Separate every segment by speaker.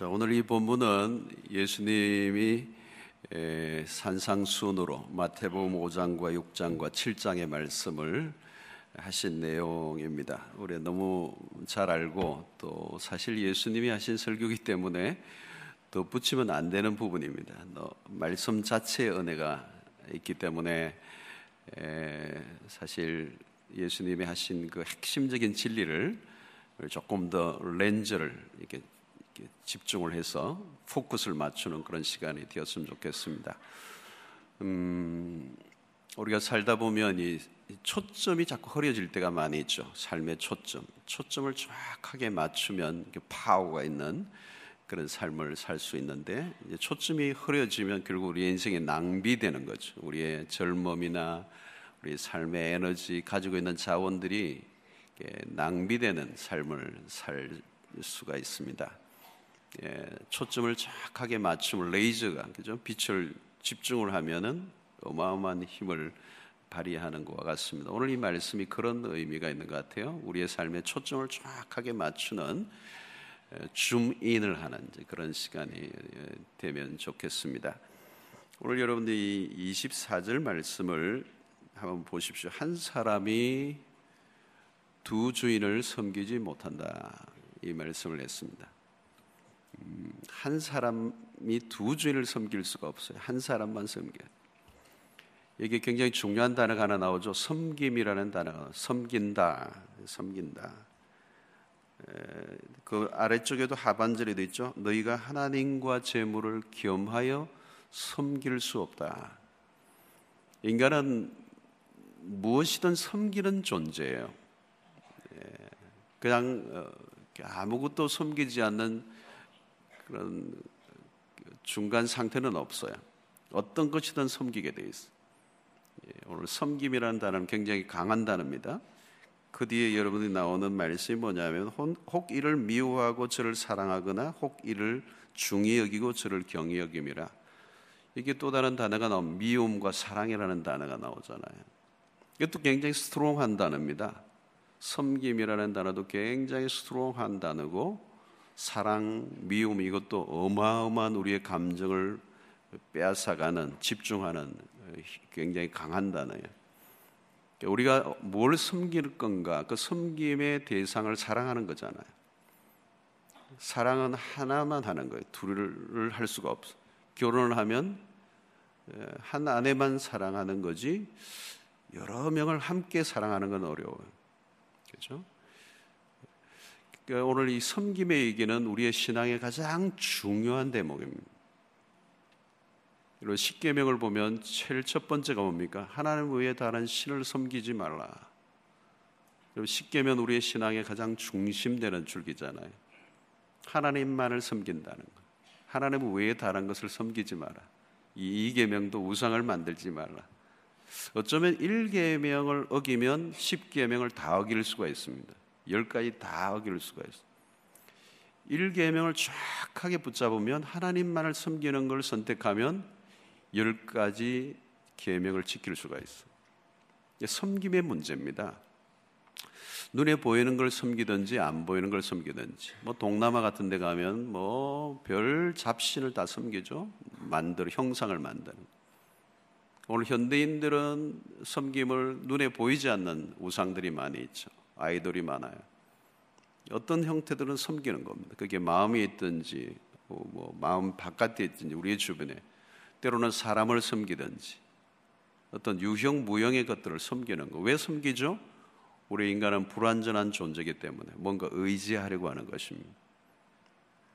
Speaker 1: 자, 오늘 이 본문은 예수님이 산상순으로 마태복음 5장과 6장과 7장의 말씀을 하신 내용입니다. 우리 너무 잘 알고 또 사실 예수님이 하신 설교기 때문에 덧붙이면 안 되는 부분입니다. 말씀 자체의 은혜가 있기 때문에 사실 예수님이 하신 그 핵심적인 진리를 조금 더 렌즈를 이렇게 집중을 해서 포커스를 맞추는 그런 시간이 되었으면 좋겠습니다. 음, 우리가 살다 보면 이 초점이 자꾸 흐려질 때가 많이 있죠. 삶의 초점. 초점을 정확하게 맞추면 파워가 있는 그런 삶을 살 수 있는데 초점이 흐려지면 결국 우리 인생에 낭비되는 거죠. 우리의 젊음이나 우리 삶의 에너지 가지고 있는 자원들이 낭비되는 삶을 살 수가 있습니다. 예, 초점을 정확하게 맞추면 레이저가 그죠? 빛을 집중을 하면은 어마어마한 힘을 발휘하는 것과 같습니다. 오늘 이 말씀이 그런 의미가 있는 것 같아요. 우리의 삶에 초점을 정확하게 맞추는 줌인을 하는 그런 시간이 되면 좋겠습니다. 오늘 여러분들이 24절 말씀을 한번 보십시오. 한 사람이 두 주인을 섬기지 못한다. 이 말씀을 했습니다. 한 사람이 두 주인을 섬길 수가 없어요. 한 사람만 섬겨. 이게 굉장히 중요한 단어가 하나 나오죠. 섬김이라는 단어가 섬긴다, 섬긴다. 그 아래쪽에도 하반절에도 있죠. 너희가 하나님과 재물을 겸하여 섬길 수 없다. 인간은 무엇이든 섬기는 존재예요. 그냥 어, 아무것도 섬기지 않는 그런 중간 상태는 없어요. 어떤 것이든 섬기게 돼 있어. 예, 오늘 섬김이라는 단어는 굉장히 강한 단어입니다. 그 뒤에 여러분이 나오는 말씀이 뭐냐면 혹 이를 미워하고 저를 사랑하거나 혹 이를 중히 여기고 저를 경히 여김이라. 이게 또 다른 단어가 나오면 미움과 사랑이라는 단어가 나오잖아요. 이것도 굉장히 스트롱한 단어입니다. 섬김이라는 단어도 굉장히 스트롱한 단어고 사랑, 미움 이것도 어마어마한 우리의 감정을 빼앗아가는 집중하는 굉장히 강한 단어예요. 우리가 뭘 섬길 건가? 그 섬김의 대상을 사랑하는 거잖아요. 사랑은 하나만 하는 거예요. 둘을 할 수가 없어. 결혼을 하면 한 아내만 사랑하는 거지 여러 명을 함께 사랑하는 건 어려워요. 그렇죠? 그러니까 오늘 이 섬김의 얘기는 우리의 신앙의 가장 중요한 대목입니다. 그리고 십계명을 보면 제일 첫 번째가 뭡니까? 하나님 외에 다른 신을 섬기지 말라. 그럼 십계명 우리의 신앙의 가장 중심되는 줄기잖아요. 하나님만을 섬긴다는 것. 하나님 외에 다른 것을 섬기지 마라. 이 계명도 우상을 만들지 말라. 어쩌면 1계명을 어기면 10계명을 다 어길 수가 있습니다. 열 가지 다 어길 수가 있어. 일계명을 정확하게 붙잡으면 하나님만을 섬기는 걸 선택하면 열 가지 계명을 지킬 수가 있어. 섬김의 문제입니다. 눈에 보이는 걸 섬기든지 안 보이는 걸 섬기든지 뭐 동남아 같은 데 가면 뭐 별 잡신을 다 섬기죠. 만들 형상을 만드는. 오늘 현대인들은 섬김을 눈에 보이지 않는 우상들이 많이 있죠. 아이돌이 많아요. 어떤 형태들은 섬기는 겁니다. 그게 마음이 있든지 뭐, 뭐 마음 바깥에 있든지 우리의 주변에 때로는 사람을 섬기든지 어떤 유형 무형의 것들을 섬기는 거. 왜 섬기죠? 우리 인간은 불완전한 존재이기 때문에 뭔가 의지하려고 하는 것입니다.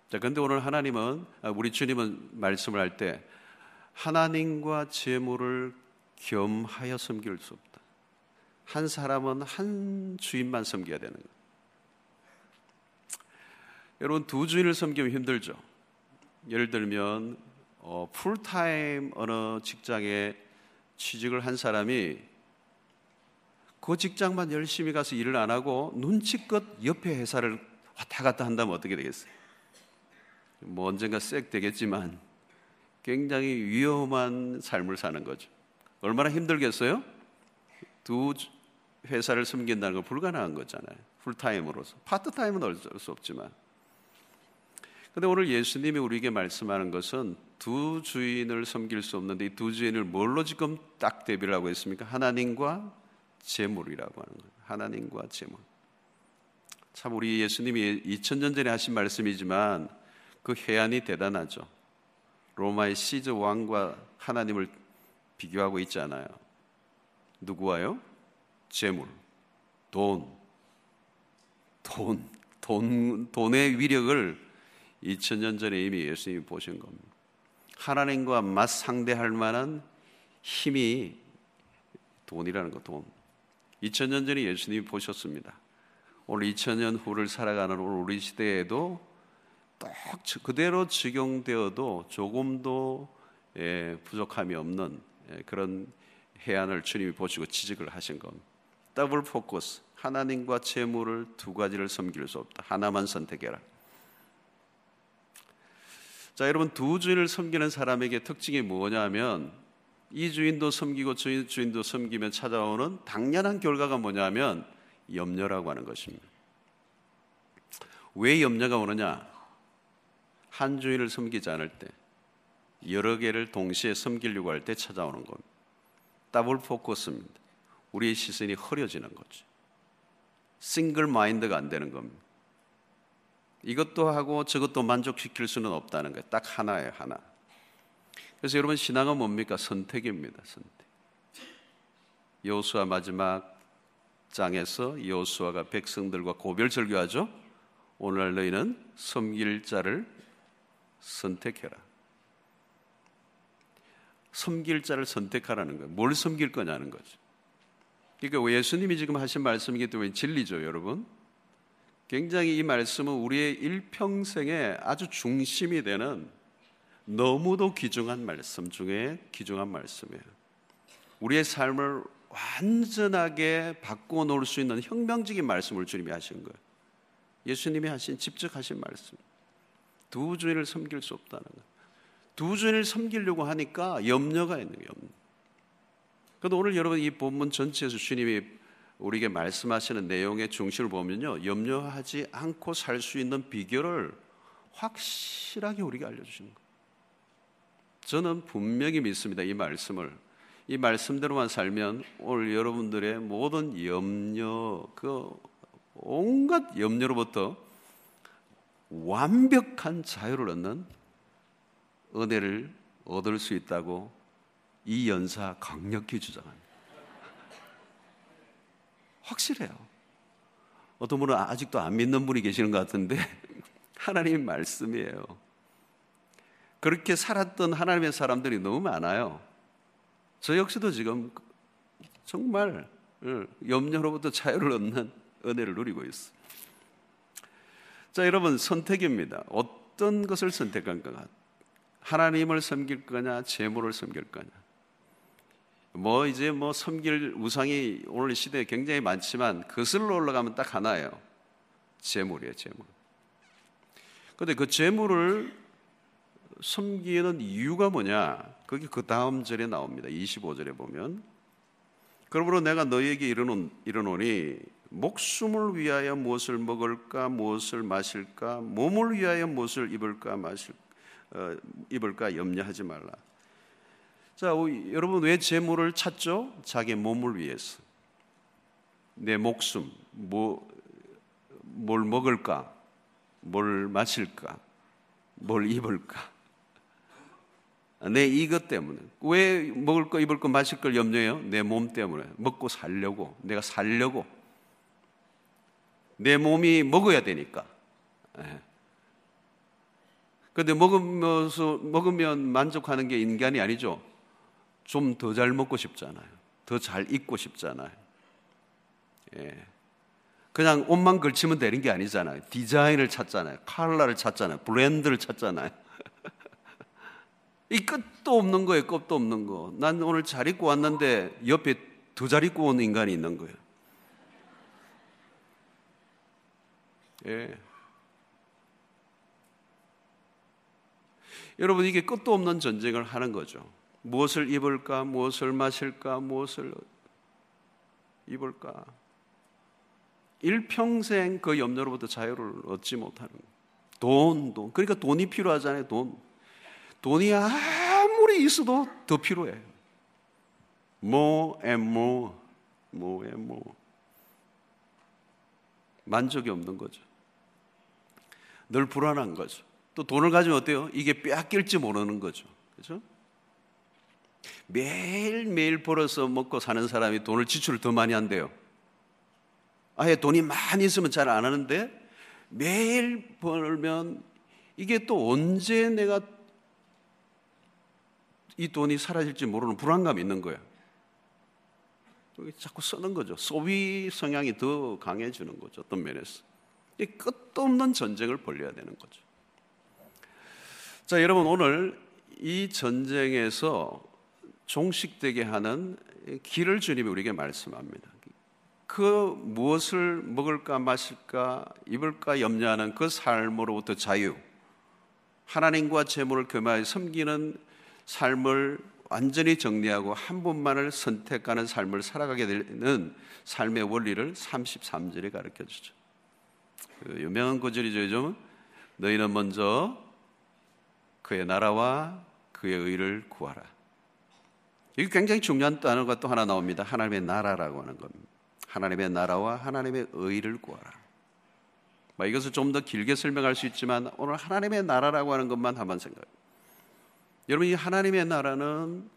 Speaker 1: 자, 근데 오늘 하나님은 아, 우리 주님은 말씀을 할 때 하나님과 재물을 겸하여 섬길 수 없다. 한 사람은 한 주인만 섬겨야 되는 거예요. 여러분 두 주인을 섬기면 힘들죠. 예를 들면 어, 풀타임 어느 직장에 취직을 한 사람이 그 직장만 열심히 가서 일을 안 하고 눈치껏 옆에 회사를 왔다 갔다 한다면 어떻게 되겠어요? 뭐 언젠가 색 되겠지만 굉장히 위험한 삶을 사는 거죠. 얼마나 힘들겠어요? 두 회사를 숨긴다는 건 불가능한 거잖아요. 풀타임으로서. 파트타임은 어쩔 수 없지만. 근데 오늘 예수님이 우리에게 말씀하는 것은 두 주인을 섬길 수 없는데 이 두 주인을 뭘로 지금 딱 대비를 하고 있습니까? 하나님과 재물이라고 하는 거예요. 하나님과 재물. 참 우리 예수님이 2000년 전에 하신 말씀이지만 그 해안이 대단하죠. 로마의 시즈 왕과 하나님을 비교하고 있잖아요. 누구와요? 재물, 돈, 돈, 돈, 돈의 위력을 2000년 전에 이미 예수님이 보신 겁니다. 하나님과 맞상대할 만한 힘이 돈이라는 거, 돈. 2000년 전에 예수님이 보셨습니다. 오늘 2000년 후를 살아가는 우리 시대에도 똑 그대로 적용되어도 조금도 예, 부족함이 없는 예, 그런 해안을 주님이 보시고 지적을 하신 겁니다. 더블 포커스. 하나님과 재물을 두 가지를 섬길 수 없다. 하나만 선택해라. 자, 여러분 두 주인을 섬기는 사람에게 특징이 뭐냐면 이 주인도 섬기고 주인, 주인도 섬기면 찾아오는 당연한 결과가 뭐냐면 염려라고 하는 것입니다. 왜 염려가 오느냐? 한 주인을 섬기지 않을 때 여러 개를 동시에 섬기려고 할 때 찾아오는 겁니다. double focus입니다. 우리의 시선이 흐려지는 거죠. single mind가 안 되는 겁니다. 이것도 하고 저것도 만족시킬 수는 없다는 거예요. 딱 하나예요, 하나. 그래서 여러분 신앙은 뭡니까? 선택입니다. 선택. 여호수아 마지막 장에서 여호수아가 백성들과 고별 절교하죠. 오늘 너희는 섬길 자를 선택해라. 섬길 자를 선택하라는 거예요. 뭘 섬길 거냐는 거죠. 그러니까 예수님이 지금 하신 말씀이기 때문에 진리죠, 여러분. 굉장히 이 말씀은 우리의 일평생에 아주 중심이 되는 너무도 귀중한 말씀 중에 귀중한 말씀이에요. 우리의 삶을 완전하게 바꿔 놓을 수 있는 혁명적인 말씀을 주님이 하신 거예요. 예수님이 하신 직접 하신 말씀. 두 주인을 섬길 수 없다는 거예요. 두 주인을 섬기려고 하니까 염려가 있는 거예요. 염려. 그래도 오늘 여러분 이 본문 전체에서 주님이 우리에게 말씀하시는 내용의 중심을 보면요. 염려하지 않고 살 수 있는 비결을 확실하게 우리가 알려주시는 거예요. 저는 분명히 믿습니다. 이 말씀을. 이 말씀대로만 살면 오늘 여러분들의 모든 염려, 그 온갖 염려로부터 완벽한 자유를 얻는 은혜를 얻을 수 있다고 이 연사 강력히 주장합니다. 확실해요. 어떤 분은 아직도 안 믿는 분이 계시는 것 같은데 하나님 말씀이에요. 그렇게 살았던 하나님의 사람들이 너무 많아요. 저 역시도 지금 정말 염려로부터 자유를 얻는 은혜를 누리고 있어. 자, 여러분 선택입니다. 어떤 것을 선택할 까 하나님을 섬길 거냐, 재물을 섬길 거냐. 뭐 이제 뭐 섬길 우상이 오늘 시대에 굉장히 많지만 거슬러 올라가면 딱 하나예요. 재물이에요, 재물. 근데 그 재물을 섬기는 이유가 뭐냐? 그게 그 다음 절에 나옵니다. 25절에 보면. 그러므로 내가 너에게 이르노, 이르노니 목숨을 위하여 무엇을 먹을까, 무엇을 마실까, 몸을 위하여 무엇을 입을까, 마실, 어, 입을까 염려하지 말라. 자, 여러분 왜 재물을 찾죠? 자기 몸을 위해서. 내 목숨, 뭐, 뭘 먹을까? 뭘 마실까? 뭘 입을까? 내 이것 때문에. 왜 먹을 거, 입을 거, 마실 걸 염려해요? 내 몸 때문에. 먹고 살려고. 내가 살려고. 내 몸이 먹어야 되니까. 예. 근데 먹으면서, 먹으면 만족하는 게 인간이 아니죠. 좀 더 잘 먹고 싶잖아요. 더 잘 입고 싶잖아요. 예. 그냥 옷만 걸치면 되는 게 아니잖아요. 디자인을 찾잖아요. 컬러를 찾잖아요. 브랜드를 찾잖아요. 이 끝도 없는 거예요. 끝도 없는 거. 난 오늘 잘 입고 왔는데 옆에 더 잘 입고 온 인간이 있는 거예요. 예. 여러분 이게 끝도 없는 전쟁을 하는 거죠. 무엇을 입을까, 무엇을 마실까, 무엇을 입을까. 일평생 그 염려로부터 자유를 얻지 못하는 돈, 돈. 그러니까 돈이 필요하잖아요, 돈. 돈이 아무리 있어도 더 필요해. more and more, more and more. 만족이 없는 거죠. 늘 불안한 거죠. 또 돈을 가지면 어때요? 이게 빼앗길지 모르는 거죠. 그렇죠? 매일매일 벌어서 먹고 사는 사람이 돈을 지출을 더 많이 한대요. 아예 돈이 많이 있으면 잘 안 하는데 매일 벌면 이게 또 언제 내가 이 돈이 사라질지 모르는 불안감이 있는 거야. 자꾸 쓰는 거죠. 소비 성향이 더 강해지는 거죠. 어떤 면에서. 끝도 없는 전쟁을 벌려야 되는 거죠. 자, 여러분 오늘 이 전쟁에서 종식되게 하는 길을 주님이 우리에게 말씀합니다. 그 무엇을 먹을까 마실까 입을까 염려하는 그 삶으로부터 자유, 하나님과 재물을 겸하여 섬기는 삶을 완전히 정리하고 한 분만을 선택하는 삶을 살아가게 되는 삶의 원리를 33절에 가르쳐 주죠. 그 유명한 구절이죠. 요즘 너희는 먼저 그의 나라와 그의 의를 구하라. 이게 굉장히 중요한 단어가 또 하나 나옵니다. 하나님의 나라라고 하는 겁니다. 하나님의 나라와 하나님의 의를 구하라. 뭐 이것을 좀 더 길게 설명할 수 있지만 오늘 하나님의 나라라고 하는 것만 한번 생각해. 여러분 이 하나님의 나라는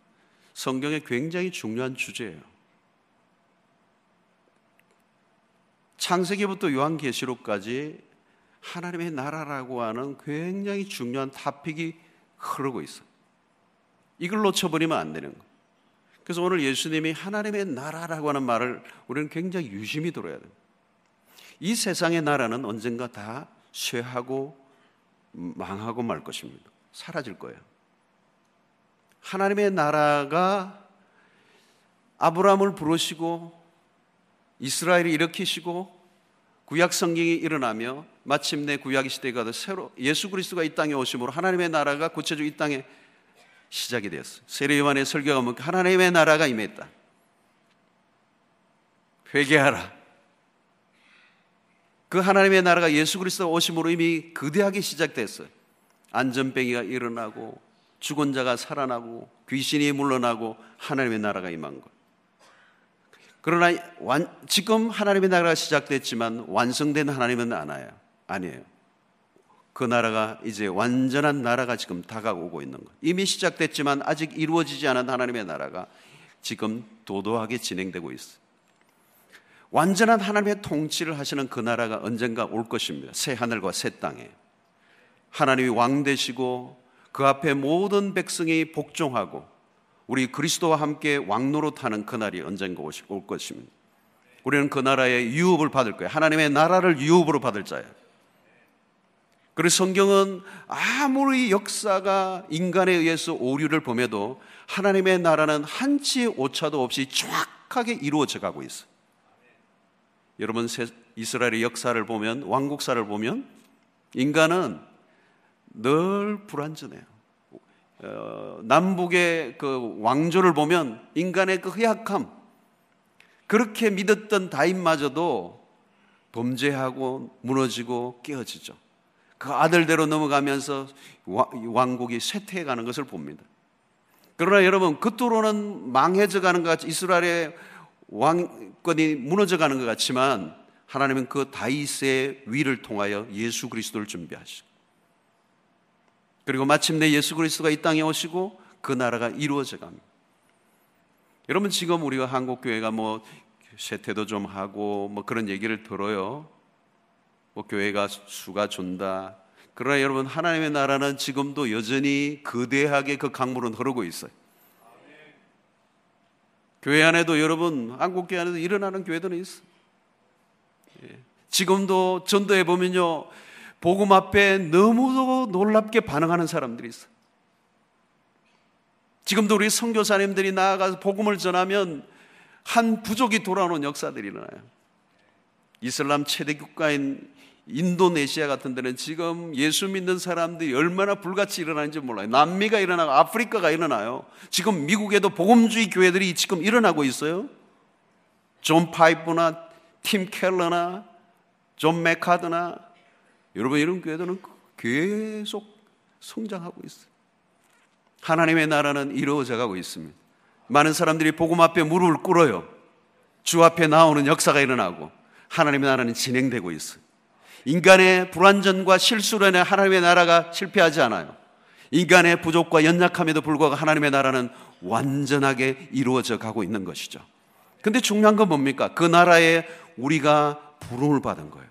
Speaker 1: 성경의 굉장히 중요한 주제예요. 창세기부터 요한계시록까지 하나님의 나라라고 하는 굉장히 중요한 타픽이 흐르고 있어. 이걸 놓쳐버리면 안 되는 거. 그래서 오늘 예수님이 하나님의 나라라고 하는 말을 우리는 굉장히 유심히 들어야 돼요. 이 세상의 나라는 언젠가 다 쇠하고 망하고 말 것입니다. 사라질 거예요. 하나님의 나라가 아브라함을 부르시고 이스라엘을 일으키시고 구약 성경이 일어나며 마침내 구약 시대가 더 새로 예수 그리스도가 이 땅에 오심으로 하나님의 나라가 구체적으로 이 땅에 시작이 되었어요. 세례 요한의 설교가 뭐 하나님의 나라가 임했다. 회개하라. 그 하나님의 나라가 예수 그리스도 오심으로 이미 거대하게 시작됐어요. 안전병이가 일어나고 죽은 자가 살아나고 귀신이 물러나고 하나님의 나라가 임한 것. 그러나 완, 지금 하나님의 나라가 시작됐지만 완성된 하나님은 아니에요. 아니에요. 그 나라가 이제 완전한 나라가 지금 다가오고 있는 것. 이미 시작됐지만 아직 이루어지지 않은 하나님의 나라가 지금 도도하게 진행되고 있어요. 완전한 하나님의 통치를 하시는 그 나라가 언젠가 올 것입니다. 새 하늘과 새 땅에. 하나님이 왕 되시고 그 앞에 모든 백성이 복종하고 우리 그리스도와 함께 왕노릇하는 그날이 언젠가 올 것입니다. 우리는 그 나라의 유업을 받을 거예요. 하나님의 나라를 유업으로 받을 자예요. 그래서 성경은 아무리 역사가 인간에 의해서 오류를 범해도 하나님의 나라는 한치의 오차도 없이 정확하게 이루어져 가고 있어요. 여러분 이스라엘의 역사를 보면 왕국사를 보면 인간은 늘 불완전해요. 어, 남북의 그 왕조를 보면 인간의 그 허약함 그렇게 믿었던 다인마저도 범죄하고 무너지고 깨어지죠. 그 아들대로 넘어가면서 왕국이 쇠퇴해 가는 것을 봅니다. 그러나 여러분 그토록은 망해져 가는 것 같이 이스라엘의 왕권이 무너져 가는 것 같지만 하나님은 그 다윗의 위를 통하여 예수 그리스도를 준비하시고 그리고 마침내 예수 그리스도가 이 땅에 오시고 그 나라가 이루어져 갑니다. 여러분 지금 우리가 한국 교회가 뭐 쇠퇴도 좀 하고 뭐 그런 얘기를 들어요. 뭐 교회가 수가 준다. 그러나 여러분 하나님의 나라는 지금도 여전히 거대하게 그 강물은 흐르고 있어요. 교회 안에도 여러분 한국 교회 안에도 일어나는 교회들은 있어. 예. 지금도 전도해 보면요 복음 앞에 너무도 놀랍게 반응하는 사람들이 있어. 지금도 우리 선교사님들이 나아가서 복음을 전하면 한 부족이 돌아오는 역사들이 일어나요. 이슬람 최대 국가인 인도네시아 같은 데는 지금 예수 믿는 사람들이 얼마나 불같이 일어나는지 몰라요. 남미가 일어나고 아프리카가 일어나요. 지금 미국에도 복음주의 교회들이 지금 일어나고 있어요. 존 파이퍼나 팀 켈러나 존 맥아더나 여러분 이런 교회들은 계속 성장하고 있어요. 하나님의 나라는 이루어져 가고 있습니다. 많은 사람들이 복음 앞에 무릎을 꿇어요. 주 앞에 나오는 역사가 일어나고 하나님의 나라는 진행되고 있어요. 인간의 불완전과 실수로 인해 하나님의 나라가 실패하지 않아요. 인간의 부족과 연약함에도 불구하고 하나님의 나라는 완전하게 이루어져 가고 있는 것이죠. 근데 중요한 건 뭡니까? 그 나라에 우리가 부름을 받은 거예요.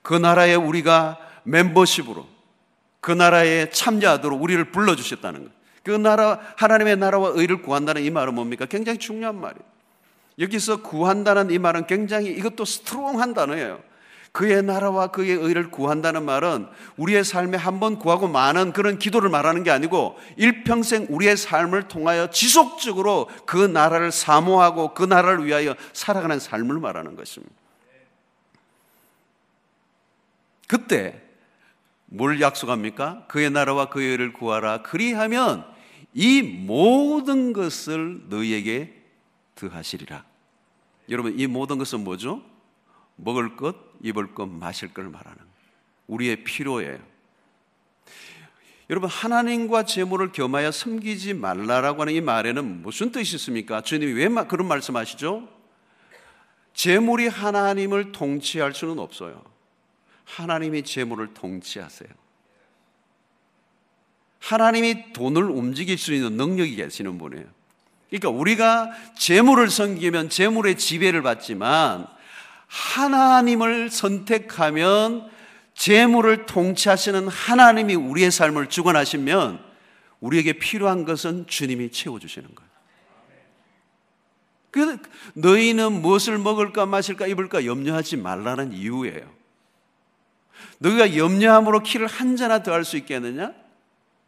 Speaker 1: 그 나라에 우리가 멤버십으로 그 나라에 참여하도록 우리를 불러주셨다는 거예요. 그 나라, 하나님의 나라와 의를 구한다는 이 말은 뭡니까? 굉장히 중요한 말이에요. 여기서 구한다는 이 말은 굉장히 이것도 스트롱한 단어예요. 그의 나라와 그의 의를 구한다는 말은 우리의 삶에 한 번 구하고 많은 그런 기도를 말하는 게 아니고 일평생 우리의 삶을 통하여 지속적으로 그 나라를 사모하고 그 나라를 위하여 살아가는 삶을 말하는 것입니다. 그때 뭘 약속합니까? 그의 나라와 그의 의를 구하라. 그리하면 이 모든 것을 너희에게 더하시리라. 여러분, 이 모든 것은 뭐죠? 먹을 것, 입을 것, 마실 것을 말하는 우리의 필요예요. 여러분 하나님과 재물을 겸하여 섬기지 말라라고 하는 이 말에는 무슨 뜻이 있습니까? 주님이 왜 그런 말씀하시죠? 재물이 하나님을 통치할 수는 없어요. 하나님이 재물을 통치하세요. 하나님이 돈을 움직일 수 있는 능력이 계시는 분이에요. 그러니까 우리가 재물을 섬기면 재물의 지배를 받지만 하나님을 선택하면 재물을 통치하시는 하나님이 우리의 삶을 주관하시면 우리에게 필요한 것은 주님이 채워주시는 거예요. 그 너희는 무엇을 먹을까 마실까 입을까 염려하지 말라는 이유예요. 너희가 염려함으로 키를 한 잔이나 더 할 수 있겠느냐?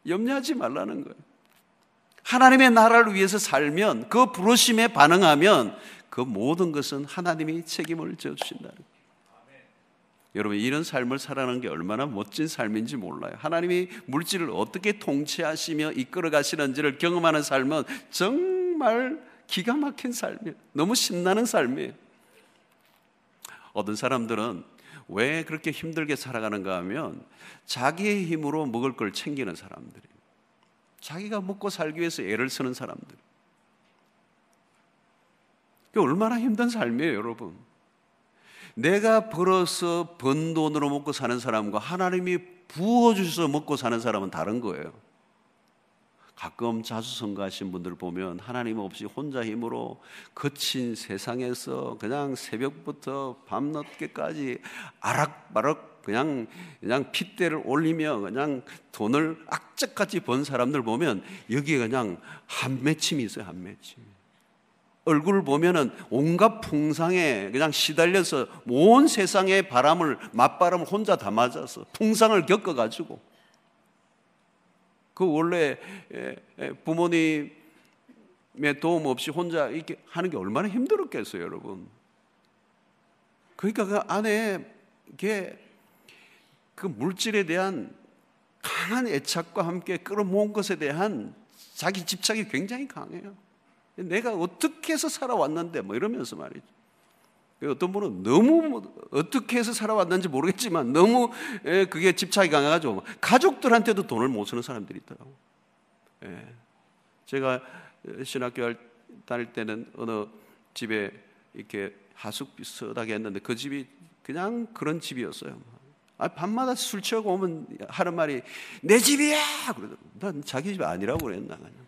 Speaker 1: 염려하지 말라는 거예요. 하나님의 나라를 위해서 살면 그 부르심에 반응하면 그 모든 것은 하나님이 책임을 져 주신다는 거예요. 여러분 이런 삶을 살아가는 게 얼마나 멋진 삶인지 몰라요. 하나님이 물질을 어떻게 통치하시며 이끌어 가시는지를 경험하는 삶은 정말 기가 막힌 삶이에요. 너무 신나는 삶이에요. 어떤 사람들은 왜 그렇게 힘들게 살아가는가 하면 자기의 힘으로 먹을 걸 챙기는 사람들이에요. 자기가 먹고 살기 위해서 애를 쓰는 사람들. 그 얼마나 힘든 삶이에요, 여러분. 내가 벌어서 번 돈으로 먹고 사는 사람과 하나님이 부어주셔서 먹고 사는 사람은 다른 거예요. 가끔 자주 선거하신 분들 보면 하나님 없이 혼자 힘으로 거친 세상에서 그냥 새벽부터 밤늦게까지 아락바락 그냥 그냥 핏대를 올리며 그냥 돈을 악착같이 번 사람들 보면 여기에 그냥 한 맺힘이 있어요 한 맺힘. 얼굴을 보면은 온갖 풍상에 그냥 시달려서 온 세상의 바람을 맞바람을 혼자 다 맞아서 풍상을 겪어 가지고 그 원래 부모님의 도움 없이 혼자 이렇게 하는 게 얼마나 힘들었겠어요, 여러분. 그러니까 그 안에 그 물질에 대한 강한 애착과 함께 끌어모은 것에 대한 자기 집착이 굉장히 강해요. 내가 어떻게 해서 살아왔는데 뭐 이러면서 말이죠. 어떤 분은 너무 뭐 어떻게 해서 살아왔는지 모르겠지만 너무 그게 집착이 강해가지고 가족들한테도 돈을 못 쓰는 사람들이 있더라고. 예. 제가 신학교 다닐 때는 어느 집에 이렇게 하숙 비슷하게 했는데 그 집이 그냥 그런 집이었어요. 아, 밤마다 술 취하고 오면 하는 말이 내 집이야! 그러더라고. 난 자기 집이 아니라고 그랬나. 그냥.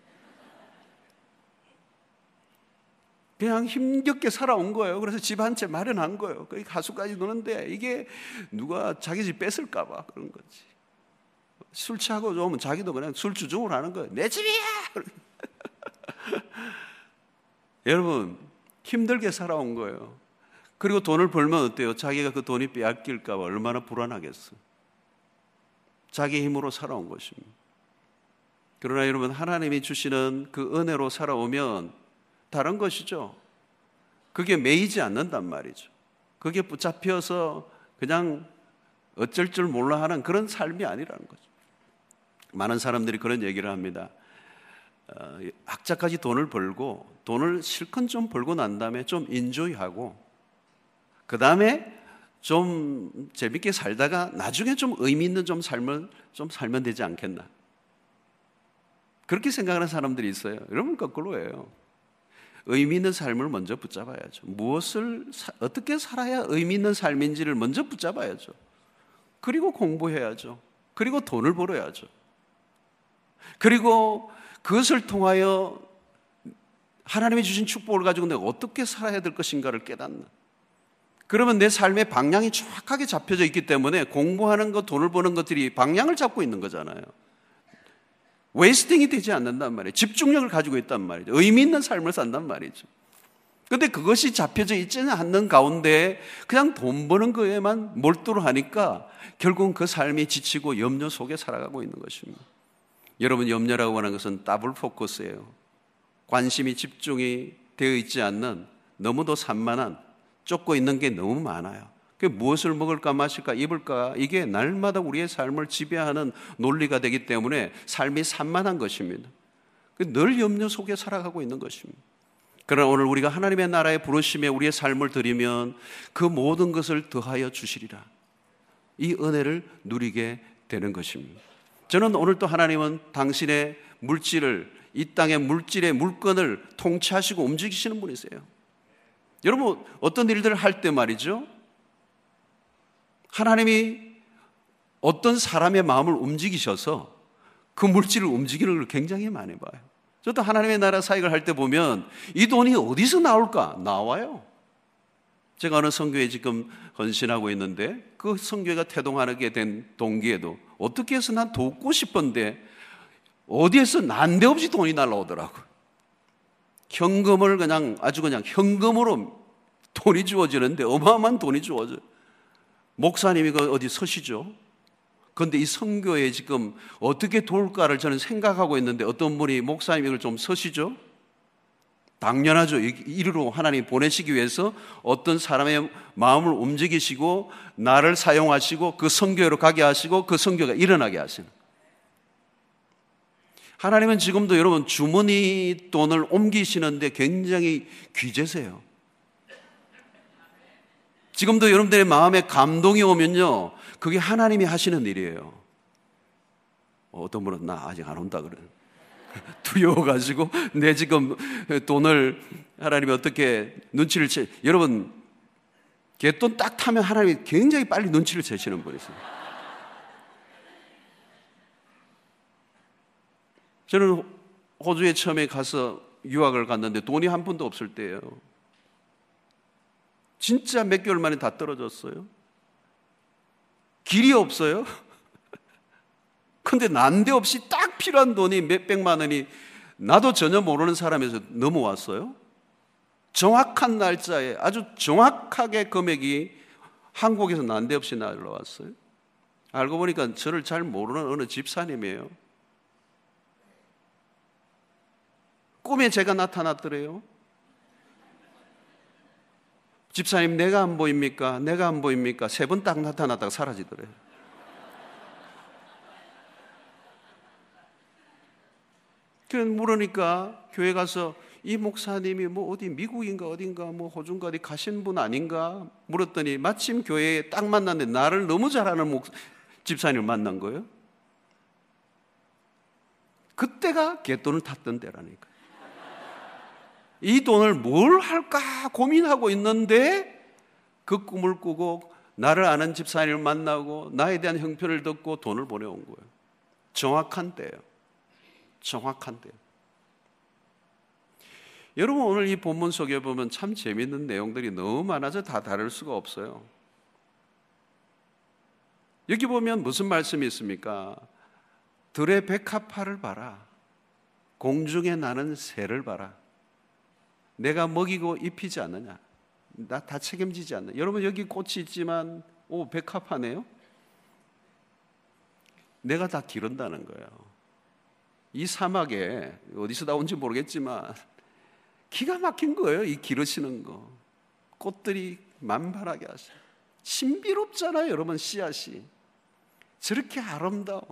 Speaker 1: 그냥 힘겹게 살아온 거예요. 그래서 집 한 채 마련한 거예요. 그 가수까지 노는데 이게 누가 자기 집 뺏을까봐 그런 거지. 술 취하고 오면 자기도 그냥 술 주종을 하는 거예요. 내 집이야! 여러분, 힘들게 살아온 거예요. 그리고 돈을 벌면 어때요? 자기가 그 돈이 빼앗길까봐 얼마나 불안하겠어. 자기 힘으로 살아온 것입니다. 그러나 여러분, 하나님이 주시는 그 은혜로 살아오면 다른 것이죠. 그게 매이지 않는단 말이죠. 그게 붙잡혀서 그냥 어쩔 줄 몰라 하는 그런 삶이 아니라는 거죠. 많은 사람들이 그런 얘기를 합니다. 어, 악자까지 돈을 벌고 돈을 실컷 좀 벌고 난 다음에 좀 인조이하고 그 다음에 좀 재밌게 살다가 나중에 좀 의미 있는 좀 삶을 좀 살면 되지 않겠나. 그렇게 생각하는 사람들이 있어요. 여러분 거꾸로예요. 의미 있는 삶을 먼저 붙잡아야죠. 무엇을 어떻게 살아야 의미 있는 삶인지를 먼저 붙잡아야죠. 그리고 공부해야죠. 그리고 돈을 벌어야죠. 그리고 그것을 통하여 하나님이 주신 축복을 가지고 내가 어떻게 살아야 될 것인가를 깨닫는. 그러면 내 삶의 방향이 정확하게 잡혀져 있기 때문에 공부하는 것, 돈을 버는 것들이 방향을 잡고 있는 거잖아요. wasting이 되지 않는단 말이에요. 집중력을 가지고 있단 말이죠. 의미 있는 삶을 산단 말이죠. 근데 그것이 잡혀져 있지는 않는 가운데 그냥 돈 버는 거에만 몰두를 하니까 결국은 그 삶이 지치고 염려 속에 살아가고 있는 것입니다. 여러분 염려라고 하는 것은 double focus예요. 관심이 집중이 되어 있지 않는 너무도 산만한 쫓고 있는 게 너무 많아요. 그 무엇을 먹을까 마실까 입을까 이게 날마다 우리의 삶을 지배하는 논리가 되기 때문에 삶이 산만한 것입니다. 그늘 염려 속에 살아가고 있는 것입니다. 그러나 오늘 우리가 하나님의 나라에 부르심에 우리의 삶을 드리면 그 모든 것을 더하여 주시리라. 이 은혜를 누리게 되는 것입니다. 저는 오늘 또 하나님은 당신의 물질을 이 땅의 물질의 물건을 통치하시고 움직이시는 분이세요. 여러분 어떤 일들을 할 때 말이죠. 하나님이 어떤 사람의 마음을 움직이셔서 그 물질을 움직이는 걸 굉장히 많이 봐요. 저도 하나님의 나라 사역을 할 때 보면 이 돈이 어디서 나올까? 나와요. 제가 어느 성교에 지금 헌신하고 있는데 그 성교회가 태동하게 된 동기에도 어떻게 해서 난 돕고 싶은데 어디에서 난데없이 돈이 날라오더라고요. 현금을 그냥 아주 그냥 현금으로 돈이 주어지는데 어마어마한 돈이 주어져요. 목사님이 그 어디 서시죠? 그런데 이 성교에 지금 어떻게 도울까를 저는 생각하고 있는데 어떤 분이 목사님이 이걸 좀 서시죠? 당연하죠. 이리로 하나님 보내시기 위해서 어떤 사람의 마음을 움직이시고 나를 사용하시고 그 성교회로 가게 하시고 그 성교가 일어나게 하시는. 하나님은 지금도 여러분 주머니 돈을 옮기시는데 굉장히 귀재세요. 지금도 여러분들의 마음에 감동이 오면요. 그게 하나님이 하시는 일이에요. 어떤 분은 나 아직 안 온다 그래. 두려워가지고 내 지금 돈을 하나님이 어떻게 눈치를 채 여러분 개돈 딱 타면 하나님이 굉장히 빨리 눈치를 채시는 분이세요. 저는 호주에 처음에 가서 유학을 갔는데 돈이 한 푼도 없을 때예요. 진짜 몇 개월 만에 다 떨어졌어요. 길이 없어요. 근데 난데없이 딱 필요한 돈이 몇 백만 원이 나도 전혀 모르는 사람에서 넘어왔어요. 정확한 날짜에 아주 정확하게 금액이 한국에서 난데없이 날라왔어요. 알고 보니까 저를 잘 모르는 어느 집사님이에요. 꿈에 제가 나타났더래요. 집사님, 내가 안 보입니까? 내가 안 보입니까? 세 번 딱 나타났다가 사라지더래요. 그래 물으니까 교회 가서 이 목사님이 뭐 어디 미국인가 어딘가 뭐 호주인가 어디 가신 분 아닌가 물었더니 마침 교회에 딱 만났는데 나를 너무 잘하는 목, 집사님을 만난 거예요. 그때가 개돈을 탔던 때라니까. 이 돈을 뭘 할까 고민하고 있는데 그 꿈을 꾸고 나를 아는 집사님을 만나고 나에 대한 형편을 듣고 돈을 보내온 거예요. 정확한 때예요. 정확한 때. 여러분 오늘 이 본문 속에 보면 참 재밌는 내용들이 너무 많아서 다 다룰 수가 없어요. 여기 보면 무슨 말씀이 있습니까? 들의 백합화를 봐라. 공중에 나는 새를 봐라. 내가 먹이고 입히지 않느냐? 나 다 책임지지 않나? 여러분 여기 꽃이 있지만 오 백합하네요. 내가 다 기른다는 거예요. 이 사막에 어디서 나온지 모르겠지만 기가 막힌 거예요. 이 기르시는 거. 꽃들이 만발하게 하세요. 신비롭잖아요, 여러분 씨앗이. 저렇게 아름다움.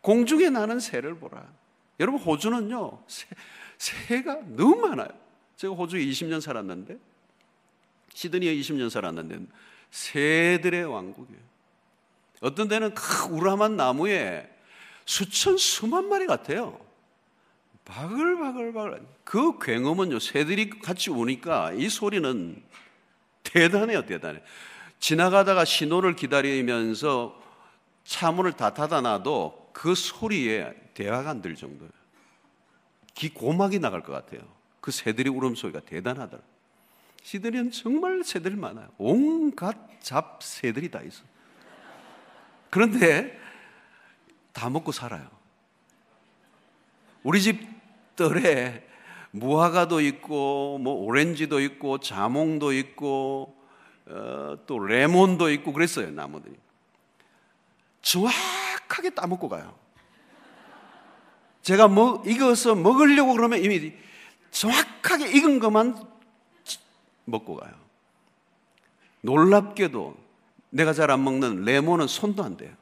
Speaker 1: 공중에 나는 새를 보라. 여러분 호주는요. 새, 새가 너무 많아요. 제가 호주에 20년 살았는데 시드니에 20년 살았는데 새들의 왕국이에요. 어떤 데는 큰 우람한 나무에 수천 수만 마리 같아요. 바글바글바글. 그 굉음은요, 새들이 같이 오니까 이 소리는 대단해요, 대단해. 지나가다가 신호를 기다리면서 차문을 다 닫아놔도 그 소리에 대화가 안들 정도예요. 귀 고막이 나갈 것 같아요. 그 새들이 울음소리가 대단하더라. 시드니는 정말 새들 많아요. 온갖 잡새들이 다 있어. 그런데 다 먹고 살아요. 우리 집 뜰에 무화과도 있고, 뭐 오렌지도 있고, 자몽도 있고, 어, 또 레몬도 있고 그랬어요 나무들이. 정확하게 따먹고 가요. 제가 뭐 익어서 먹으려고 그러면 이미 정확하게 익은 것만 먹고 가요. 놀랍게도 내가 잘 안 먹는 레몬은 손도 안 돼요.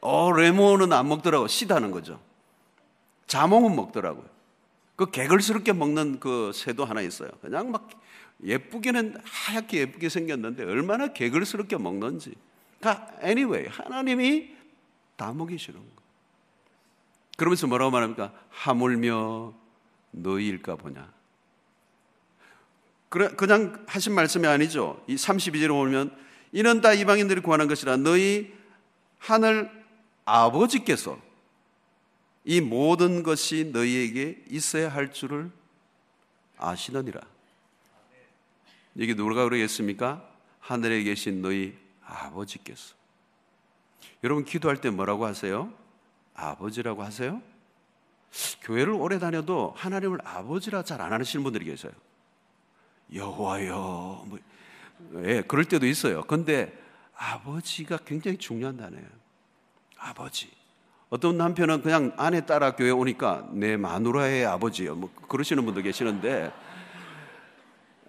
Speaker 1: 어, 레몬은 안 먹더라고. 시다는 거죠. 자몽은 먹더라고요. 그 개걸스럽게 먹는 그 새도 하나 있어요. 그냥 막 예쁘게는 하얗게 예쁘게 생겼는데 얼마나 개걸스럽게 먹는지. 그러니까 anyway 하나님이 다 먹이시는 거. 그러면서 뭐라고 말합니까? 하물며 너희일까 보냐. 그냥 하신 말씀이 아니죠. 이 32절에 보면 이는 다 이방인들이 구하는 것이라 너희 하늘 아버지께서 이 모든 것이 너희에게 있어야 할 줄을 아시느니라. 여기 누가 그러겠습니까? 하늘에 계신 너희 아버지께서. 여러분 기도할 때 뭐라고 하세요? 아버지라고 하세요? 교회를 오래 다녀도 하나님을 아버지라 잘 안 하시는 분들이 계세요. 여호와여, 뭐, 예, 그럴 때도 있어요. 근데 아버지가 굉장히 중요한 단어예요. 아버지. 어떤 남편은 그냥 아내 따라 교회 오니까 내 마누라의 아버지요. 뭐 그러시는 분도 계시는데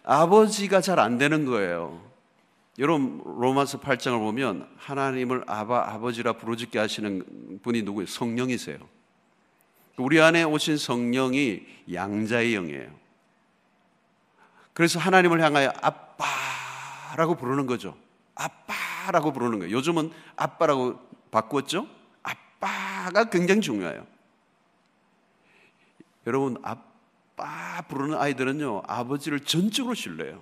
Speaker 1: 아버지가 잘 안 되는 거예요. 여러분 로마서 8장을 보면 하나님을 아바 아버지라 부르짖게 하시는 분이 누구예요? 성령이세요. 우리 안에 오신 성령이 양자의 영이에요. 그래서 하나님을 향하여 아빠라고 부르는 거죠. 아빠라고 부르는 거예요. 요즘은 아빠라고 바꾸었죠? 아빠가 굉장히 중요해요. 여러분, 아빠 부르는 아이들은요, 아버지를 전적으로 신뢰해요.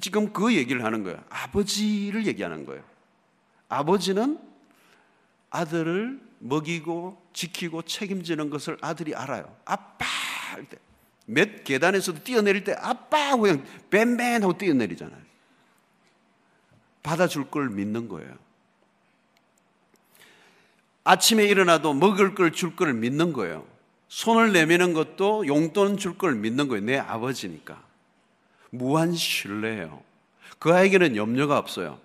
Speaker 1: 지금 그 얘기를 하는 거예요. 아버지를 얘기하는 거예요. 아버지는 아들을 먹이고 지키고 책임지는 것을 아들이 알아요. 아빠 할 때. 몇 계단에서도 뛰어내릴 때 아빠 하고 그냥 뱀뱀 하고 뛰어내리잖아요. 받아줄 걸 믿는 거예요. 아침에 일어나도 먹을 걸 줄 걸 믿는 거예요. 손을 내미는 것도 용돈 줄 걸 믿는 거예요. 내 아버지니까. 무한 신뢰예요. 그 아이에게는 염려가 없어요.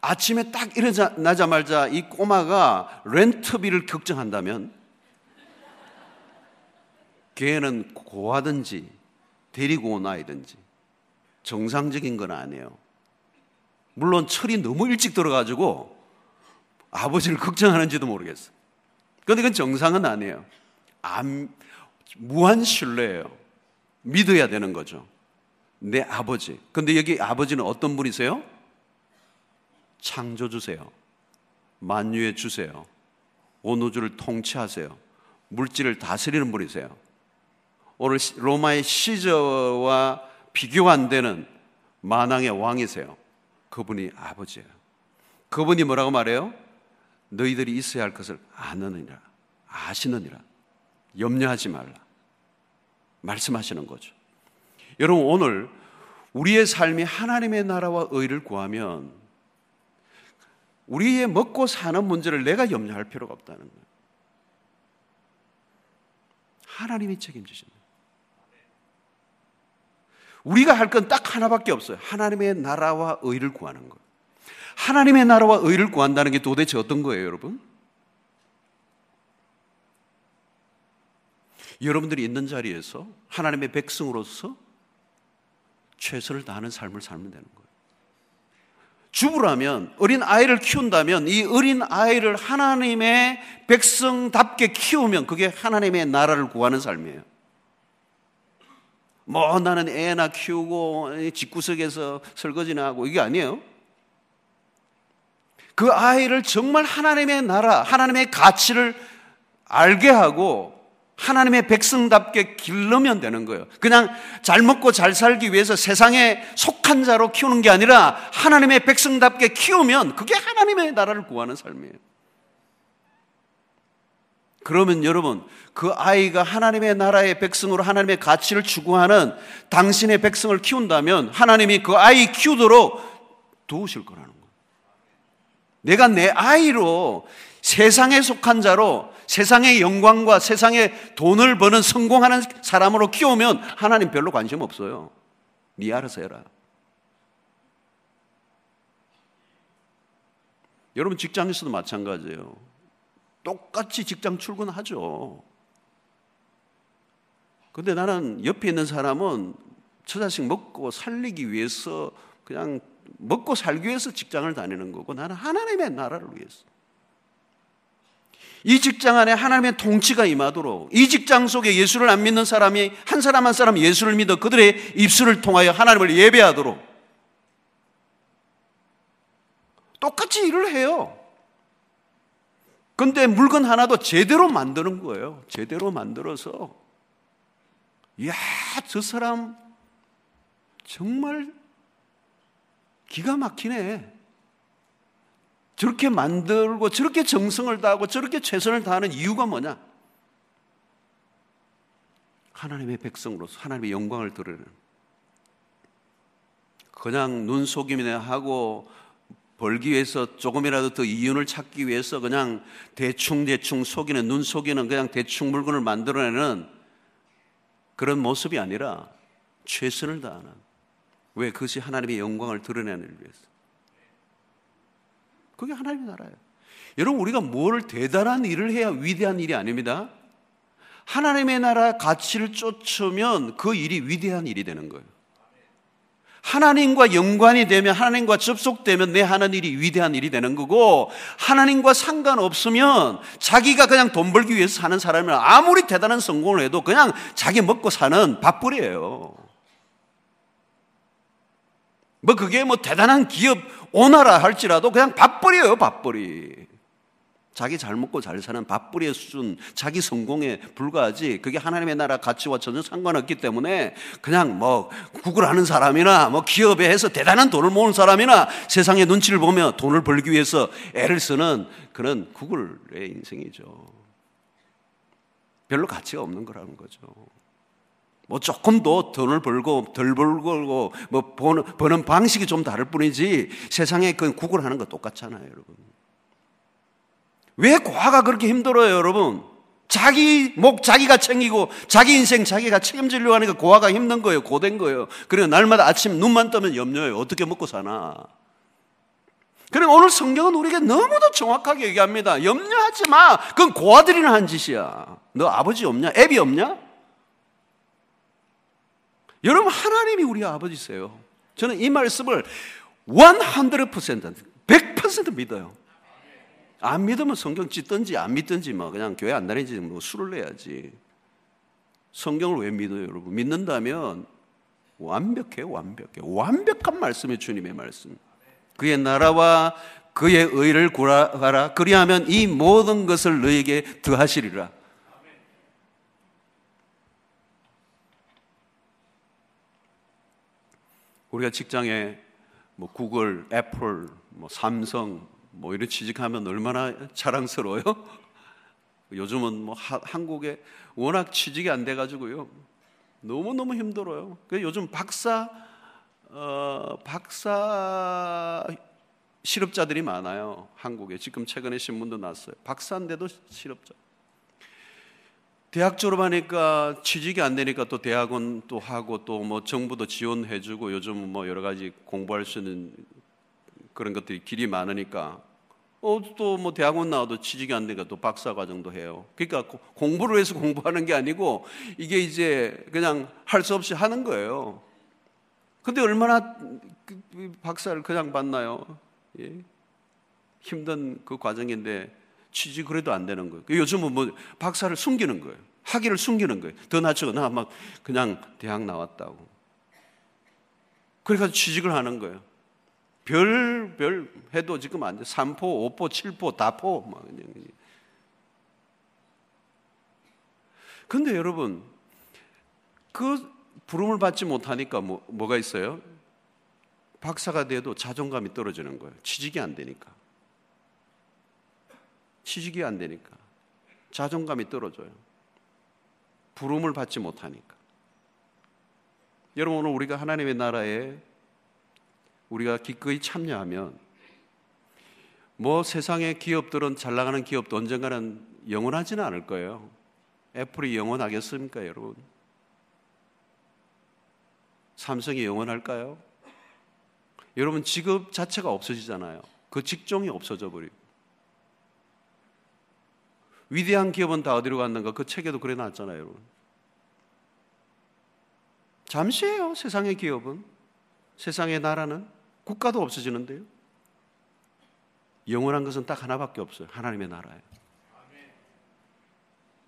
Speaker 1: 아침에 딱 일어나자마자 이 꼬마가 렌트비를 걱정한다면 걔는 고하든지 데리고 온 아이든지 정상적인 건 아니에요. 물론 철이 너무 일찍 들어가지고 아버지를 걱정하는지도 모르겠어. 그런데 그건 정상은 아니에요. 안, 무한 신뢰예요. 믿어야 되는 거죠. 내 아버지. 근데 여기 아버지는 어떤 분이세요? 창조주세요. 만유의 주세요. 온 우주를 통치하세요. 물질을 다스리는 분이세요. 오늘 로마의 시저와 비교가 안 되는 만왕의 왕이세요. 그분이 아버지예요. 그분이 뭐라고 말해요? 너희들이 있어야 할 것을 아느니라. 아시느니라. 염려하지 말라. 말씀하시는 거죠. 여러분, 오늘 우리의 삶이 하나님의 나라와 의를 구하면 우리의 먹고 사는 문제를 내가 염려할 필요가 없다는 거예요. 하나님이 책임지십니다. 우리가 할 건 딱 하나밖에 없어요. 하나님의 나라와 의를 구하는 것. 하나님의 나라와 의를 구한다는 게 도대체 어떤 거예요, 여러분? 여러분들이 있는 자리에서 하나님의 백성으로서 최선을 다하는 삶을 살면 되는 거예요. 주부라면 어린 아이를 키운다면 이 어린 아이를 하나님의 백성답게 키우면 그게 하나님의 나라를 구하는 삶이에요. 뭐 나는 애나 키우고 집구석에서 설거지나 하고 이게 아니에요. 그 아이를 정말 하나님의 나라, 하나님의 가치를 알게 하고 하나님의 백성답게 길러면 되는 거예요. 그냥 잘 먹고 잘 살기 위해서 세상에 속한 자로 키우는 게 아니라 하나님의 백성답게 키우면 그게 하나님의 나라를 구하는 삶이에요. 그러면 여러분, 그 아이가 하나님의 나라의 백성으로 하나님의 가치를 추구하는 당신의 백성을 키운다면 하나님이 그 아이 키우도록 도우실 거라는 거예요. 내가 내 아이로 세상에 속한 자로 세상의 영광과 세상의 돈을 버는 성공하는 사람으로 키우면 하나님 별로 관심 없어요. 네 알아서 해라. 여러분 직장에서도 마찬가지예요. 똑같이 직장 출근하죠. 근데 나는 옆에 있는 사람은 처자식 먹고 살리기 위해서 그냥 먹고 살기 위해서 직장을 다니는 거고 나는 하나님의 나라를 위해서. 이 직장 안에 하나님의 통치가 임하도록 이 직장 속에 예수를 안 믿는 사람이 한 사람 한 사람 예수를 믿어 그들의 입술을 통하여 하나님을 예배하도록 똑같이 일을 해요. 근데 물건 하나도 제대로 만드는 거예요. 제대로 만들어서 이야, 저 사람 정말 기가 막히네. 저렇게 만들고 저렇게 정성을 다하고 저렇게 최선을 다하는 이유가 뭐냐? 하나님의 백성으로서 하나님의 영광을 드러내는. 그냥 눈 속임이나 하고 벌기 위해서 조금이라도 더 이윤을 찾기 위해서 그냥 대충 대충 속이는 눈 속이는 그냥 대충 물건을 만들어내는 그런 모습이 아니라 최선을 다하는. 왜? 그것이 하나님의 영광을 드러내는 위해서 그게 하나님의 나라예요. 여러분, 우리가 뭘 대단한 일을 해야 위대한 일이 아닙니다. 하나님의 나라 가치를 쫓으면 그 일이 위대한 일이 되는 거예요. 하나님과 연관이 되면 하나님과 접속되면 내 하는 일이 위대한 일이 되는 거고 하나님과 상관없으면 자기가 그냥 돈 벌기 위해서 사는 사람은 아무리 대단한 성공을 해도 그냥 자기 먹고 사는 밥벌이에요. 뭐 그게 뭐 대단한 기업 오나라 할지라도 그냥 밥벌이에요, 밥벌이. 자기 잘 먹고 잘 사는 밥벌이의 수준, 자기 성공에 불과하지. 그게 하나님의 나라 가치와 전혀 상관없기 때문에 그냥 뭐 구글 하는 사람이나 뭐 기업에 해서 대단한 돈을 모은 사람이나 세상의 눈치를 보며 돈을 벌기 위해서 애를 쓰는 그런 구글의 인생이죠. 별로 가치가 없는 거라는 거죠. 뭐 조금 더 돈을 벌고 덜 벌고 뭐 버는, 버는 방식이 좀 다를 뿐이지 세상에 그 구걸하는 거 똑같잖아요, 여러분. 왜 고아가 그렇게 힘들어요, 여러분? 자기 목 자기가 챙기고 자기 인생 자기가 책임지려고 하니까 고아가 힘든 거예요, 고된 거예요. 그리고 날마다 아침 눈만 뜨면 염려해요. 어떻게 먹고 사나? 그리고 오늘 성경은 우리에게 너무도 정확하게 얘기합니다. 염려하지 마. 그건 고아들이나 한 짓이야. 너 아버지 없냐? 애비 없냐? 여러분 하나님이 우리 아버지세요. 저는 이 말씀을 100% 100% 믿어요. 안 믿으면 성경 찢든지 안 믿든지 뭐 그냥 교회 안 다니지 뭐 술을 내야지. 성경을 왜 믿어요, 여러분? 믿는다면 완벽해, 완벽해. 완벽한 말씀이 주님의 말씀. 그의 나라와 그의 의를 구하라. 그리하면 이 모든 것을 너에게 더하시리라. 우리가 직장에 뭐 구글, 애플, 뭐 삼성 뭐 이런 취직하면 얼마나 자랑스러워요? 요즘은 뭐 하, 한국에 워낙 취직이 안 돼가지고요 너무 너무 힘들어요. 그 요즘 박사 어, 박사 실업자들이 많아요. 한국에 지금 최근에 신문도 났어요. 박사인데도 실업자. 대학 졸업하니까 취직이 안 되니까 또 대학원 또 하고 또 뭐 정부도 지원해주고 요즘 뭐 여러 가지 공부할 수 있는 그런 것들이 길이 많으니까 어, 또 뭐 대학원 나와도 취직이 안 되니까 또 박사 과정도 해요. 그러니까 공부를 해서 공부하는 게 아니고 이게 이제 그냥 할 수 없이 하는 거예요. 근데 얼마나 그 박사를 그냥 받나요? 예? 힘든 그 과정인데 취직 그래도 안 되는 거예요. 요즘은 뭐 박사를 숨기는 거예요. 학위를 숨기는 거예요. 더 낫죠. 나막 그냥 대학 나왔다고. 그래가지고 취직을 하는 거예요. 별, 별 해도 지금 안 돼. 3포, 5포, 7포, 다포. 막 그냥. 근데 여러분, 그 부름을 받지 못하니까 뭐, 뭐가 있어요? 박사가 돼도 자존감이 떨어지는 거예요. 취직이 안 되니까. 취직이 안 되니까. 자존감이 떨어져요. 부름을 받지 못하니까. 여러분, 오늘 우리가 하나님의 나라에 우리가 기꺼이 참여하면 뭐 세상의 기업들은 잘 나가는 기업도 언젠가는 영원하지는 않을 거예요. 애플이 영원하겠습니까, 여러분? 삼성이 영원할까요? 여러분 직업 자체가 없어지잖아요. 그 직종이 없어져 버리고. 위대한 기업은 다 어디로 갔는가? 그 책에도 그래 놨잖아요, 여러분. 잠시예요, 세상의 기업은. 세상의 나라는 국가도 없어지는데요. 영원한 것은 딱 하나밖에 없어요. 하나님의 나라예요.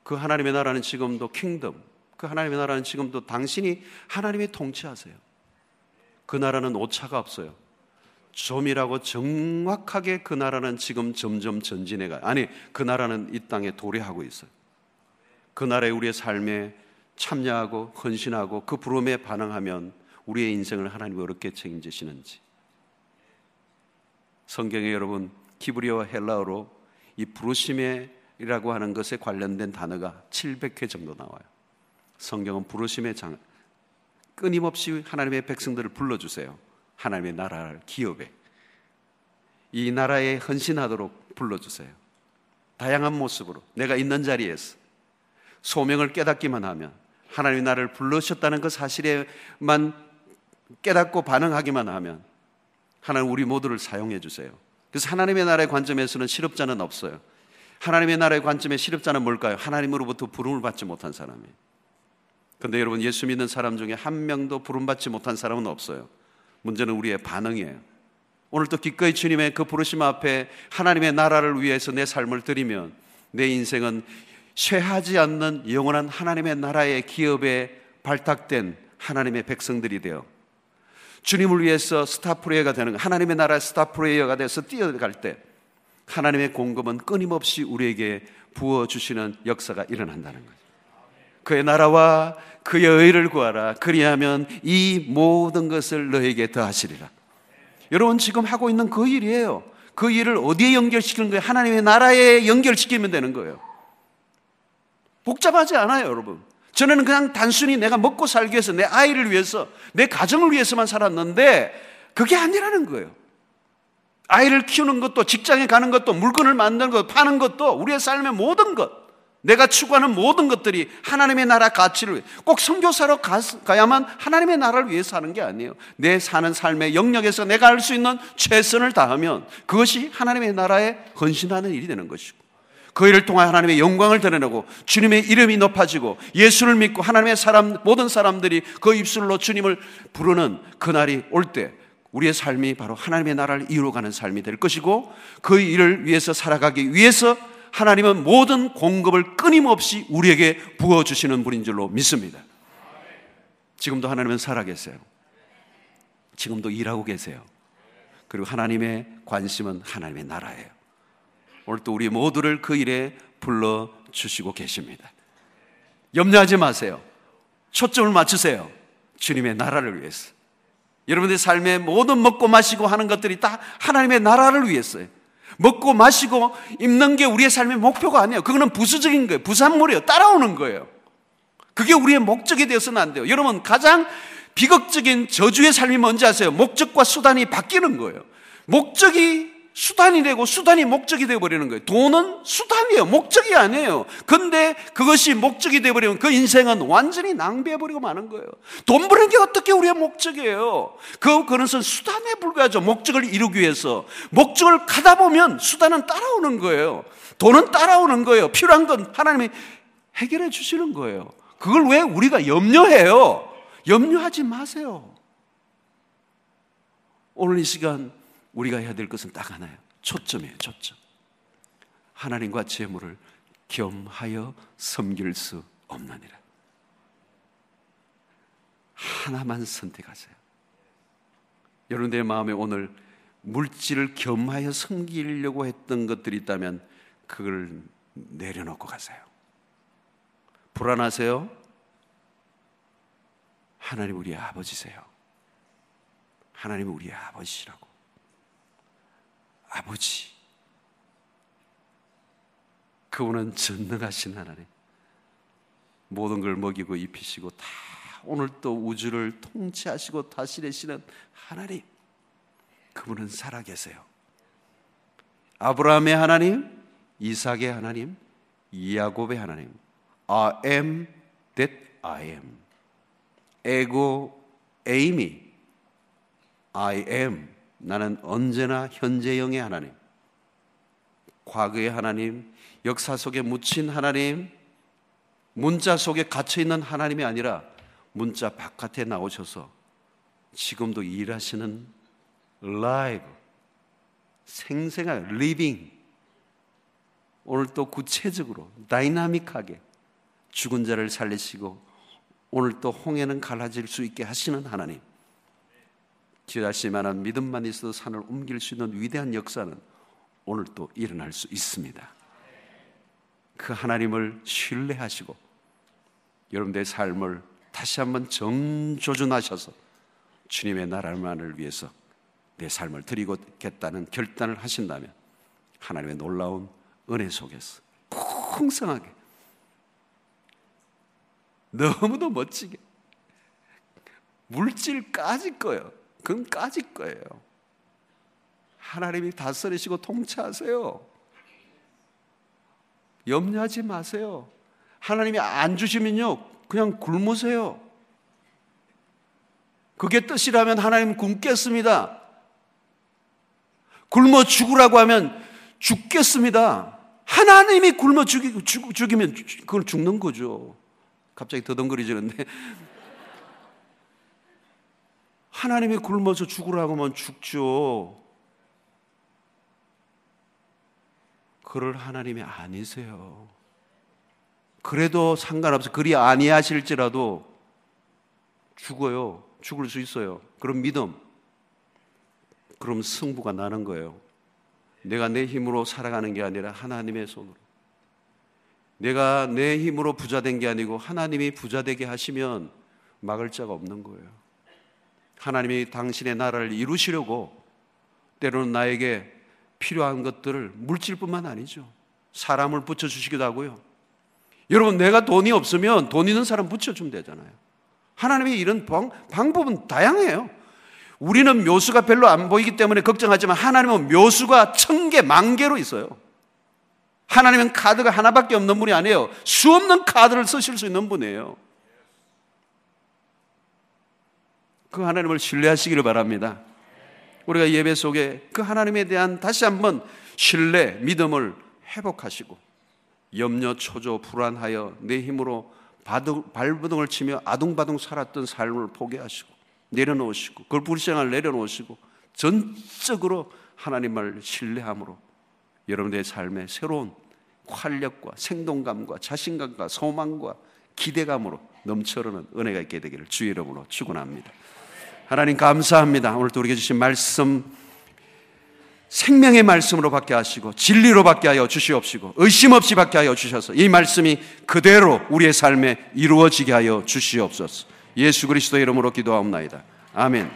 Speaker 1: 그 하나님의 나라는 지금도 킹덤, 그 하나님의 나라는 지금도 당신이 하나님의 통치하세요. 그 나라는 오차가 없어요. 좀이라고 정확하게 그 나라는 지금 점점 전진해가 아니 그 나라는 이 땅에 도래하고 있어요. 그 나라에 우리의 삶에 참여하고 헌신하고 그 부름에 반응하면 우리의 인생을 하나님이 어렵게 책임지시는지 성경에 여러분 키브리어와 헬라어로 이 부르심이라고 하는 것에 관련된 단어가 700회 정도 나와요. 성경은 부르심의 장 끊임없이 하나님의 백성들을 불러주세요. 하나님의 나라를 기업에 이 나라에 헌신하도록 불러주세요. 다양한 모습으로 내가 있는 자리에서 소명을 깨닫기만 하면 하나님의 나라를 불러셨다는 그 사실에만 깨닫고 반응하기만 하면 하나님 우리 모두를 사용해 주세요. 그래서 하나님의 나라의 관점에서는 실업자는 없어요. 하나님의 나라의 관점의 실업자는 뭘까요? 하나님으로부터 부름을 받지 못한 사람이에요. 근데 여러분 예수 믿는 사람 중에 한 명도 부름받지 못한 사람은 없어요. 문제는 우리의 반응이에요. 오늘도 기꺼이 주님의 그 부르심 앞에 하나님의 나라를 위해서 내 삶을 드리면 내 인생은 쇠하지 않는 영원한 하나님의 나라의 기업에 발탁된 하나님의 백성들이 되어 주님을 위해서 star player가 되는 하나님의 나라 star player가 돼서 뛰어갈 때 하나님의 공급은 끊임없이 우리에게 부어 주시는 역사가 일어난다는 거죠. 그의 나라와 그의 의를 구하라. 그리하면 이 모든 것을 너에게 더하시리라. 여러분 지금 하고 있는 그 일이에요. 그 일을 어디에 연결시키는 거예요? 하나님의 나라에 연결시키면 되는 거예요. 복잡하지 않아요, 여러분. 저는 그냥 단순히 내가 먹고 살기 위해서 내 아이를 위해서 내 가정을 위해서만 살았는데 그게 아니라는 거예요. 아이를 키우는 것도 직장에 가는 것도 물건을 만드는 것, 파는 것도 우리의 삶의 모든 것 내가 추구하는 모든 것들이 하나님의 나라 가치를 꼭 선교사로 가, 야만 하나님의 나라를 위해서 하는 게 아니에요. 내 사는 삶의 영역에서 내가 할 수 있는 최선을 다하면 그것이 하나님의 나라에 헌신하는 일이 되는 것이고 그 일을 통해 하나님의 영광을 드러내고 주님의 이름이 높아지고 예수를 믿고 하나님의 사람 모든 사람들이 그 입술로 주님을 부르는 그날이 올때 우리의 삶이 바로 하나님의 나라를 이루어가는 삶이 될 것이고 그 일을 위해서 살아가기 위해서 하나님은 모든 공급을 끊임없이 우리에게 부어주시는 분인 줄로 믿습니다. 지금도 하나님은 살아계세요. 지금도 일하고 계세요. 그리고 하나님의 관심은 하나님의 나라예요. 오늘 또 우리 모두를 그 일에 불러주시고 계십니다. 염려하지 마세요. 초점을 맞추세요. 주님의 나라를 위해서. 여러분의 삶의 모든 먹고 마시고 하는 것들이 다 하나님의 나라를 위해서요. 먹고 마시고 입는 게 우리의 삶의 목표가 아니에요. 그거는 부수적인 거예요. 부산물이에요. 따라오는 거예요. 그게 우리의 목적이 되어서는 안 돼요. 여러분, 가장 비극적인 저주의 삶이 뭔지 아세요? 목적과 수단이 바뀌는 거예요. 목적이 수단이 되고 수단이 목적이 되어 버리는 거예요. 돈은 수단이에요. 목적이 아니에요. 근데 그것이 목적이 되어 버리면 그 인생은 완전히 낭비해 버리고 마는 거예요. 돈 버는 게 어떻게 우리의 목적이에요? 그 그것은 수단에 불과하죠. 목적을 이루기 위해서 목적을 가다 보면 수단은 따라오는 거예요. 돈은 따라오는 거예요. 필요한 건 하나님이 해결해 주시는 거예요. 그걸 왜 우리가 염려해요? 염려하지 마세요. 오늘 이 시간 우리가 해야 될 것은 딱 하나예요. 초점이에요, 초점. 하나님과 재물을 겸하여 섬길 수 없느니라. 하나만 선택하세요. 여러분들의 마음에 오늘 물질을 겸하여 섬기려고 했던 것들이 있다면 그걸 내려놓고 가세요. 불안하세요? 하나님 우리 아버지세요. 하나님 우리 아버지라고. 아버지. 그분은 전능하신 하나님. 모든 걸 먹이고 입히시고 다 오늘 또 우주를 통치하시고 다스리시는 하나님. 그분은 살아계세요. 아브라함의 하나님, 이삭의 하나님, 야곱의 하나님. I am that I am. 에고 에이미. I am. 나는 언제나 현재형의 하나님. 과거의 하나님, 역사 속에 묻힌 하나님, 문자 속에 갇혀 있는 하나님이 아니라 문자 바깥에 나오셔서 지금도 일하시는 live 생생한 living 오늘 또 구체적으로 다이나믹하게 죽은 자를 살리시고 오늘 또 홍해는 갈라질 수 있게 하시는 하나님 기다실만한 믿음만 있어도 산을 옮길 수 있는 위대한 역사는 오늘 또 일어날 수 있습니다. 그 하나님을 신뢰하시고 여러분들의 삶을 다시 한번 정조준하셔서 주님의 나라만을 위해서 내 삶을 드리겠다는 결단을 하신다면 하나님의 놀라운 은혜 속에서 풍성하게 너무도 멋지게 물질 까짓 거예요. 그건 까짓 거예요. 하나님이 다스리시고 통치하세요. 염려하지 마세요. 하나님이 안 주시면요, 그냥 굶으세요. 그게 뜻이라면 하나님 굶겠습니다. 굶어 죽으라고 하면 죽겠습니다. 하나님이 굶어 죽이, 죽, 죽이면 그걸 죽는 거죠. 갑자기 더덩거리지는데. 하나님이 굶어서 죽으라고 하면 죽죠. 그럴 하나님이 아니세요. 그래도 상관없어. 그리 아니하실지라도 죽어요. 죽을 수 있어요. 그런 믿음. 그럼 승부가 나는 거예요. 내가 내 힘으로 살아가는 게 아니라 하나님의 손으로. 내가 내 힘으로 부자 된 게 아니고 하나님이 부자 되게 하시면 막을 자가 없는 거예요. 하나님이 당신의 나라를 이루시려고 때로는 나에게 필요한 것들을 물질뿐만 아니죠. 사람을 붙여주시기도 하고요. 여러분, 내가 돈이 없으면 돈 있는 사람 붙여주면 되잖아요. 하나님의 이런 방, 방법은 다양해요. 우리는 묘수가 별로 안 보이기 때문에 걱정하지만 하나님은 묘수가 천 개, 만 개로 있어요. 하나님은 카드가 하나밖에 없는 분이 아니에요. 수 없는 카드를 쓰실 수 있는 분이에요. 그 하나님을 신뢰하시기를 바랍니다. 우리가 예배 속에 그 하나님에 대한 다시 한번 신뢰, 믿음을 회복하시고 염려, 초조, 불안하여 내 힘으로 발부둥을 치며 아둥바둥 살았던 삶을 포기하시고 내려놓으시고 그걸 불쌍을 내려놓으시고 전적으로 하나님을 신뢰함으로 여러분의 삶에 새로운 활력과 생동감과 자신감과 소망과 기대감으로 넘쳐르는 은혜가 있게 되기를 주의 이름으로 축원합니다. 하나님 감사합니다. 오늘 또 우리에게 주신 말씀 생명의 말씀으로 받게 하시고 진리로 받게 하여 주시옵시고 의심 없이 받게 하여 주셔서 이 말씀이 그대로 우리의 삶에 이루어지게 하여 주시옵소서. 예수 그리스도의 이름으로 기도하옵나이다. 아멘.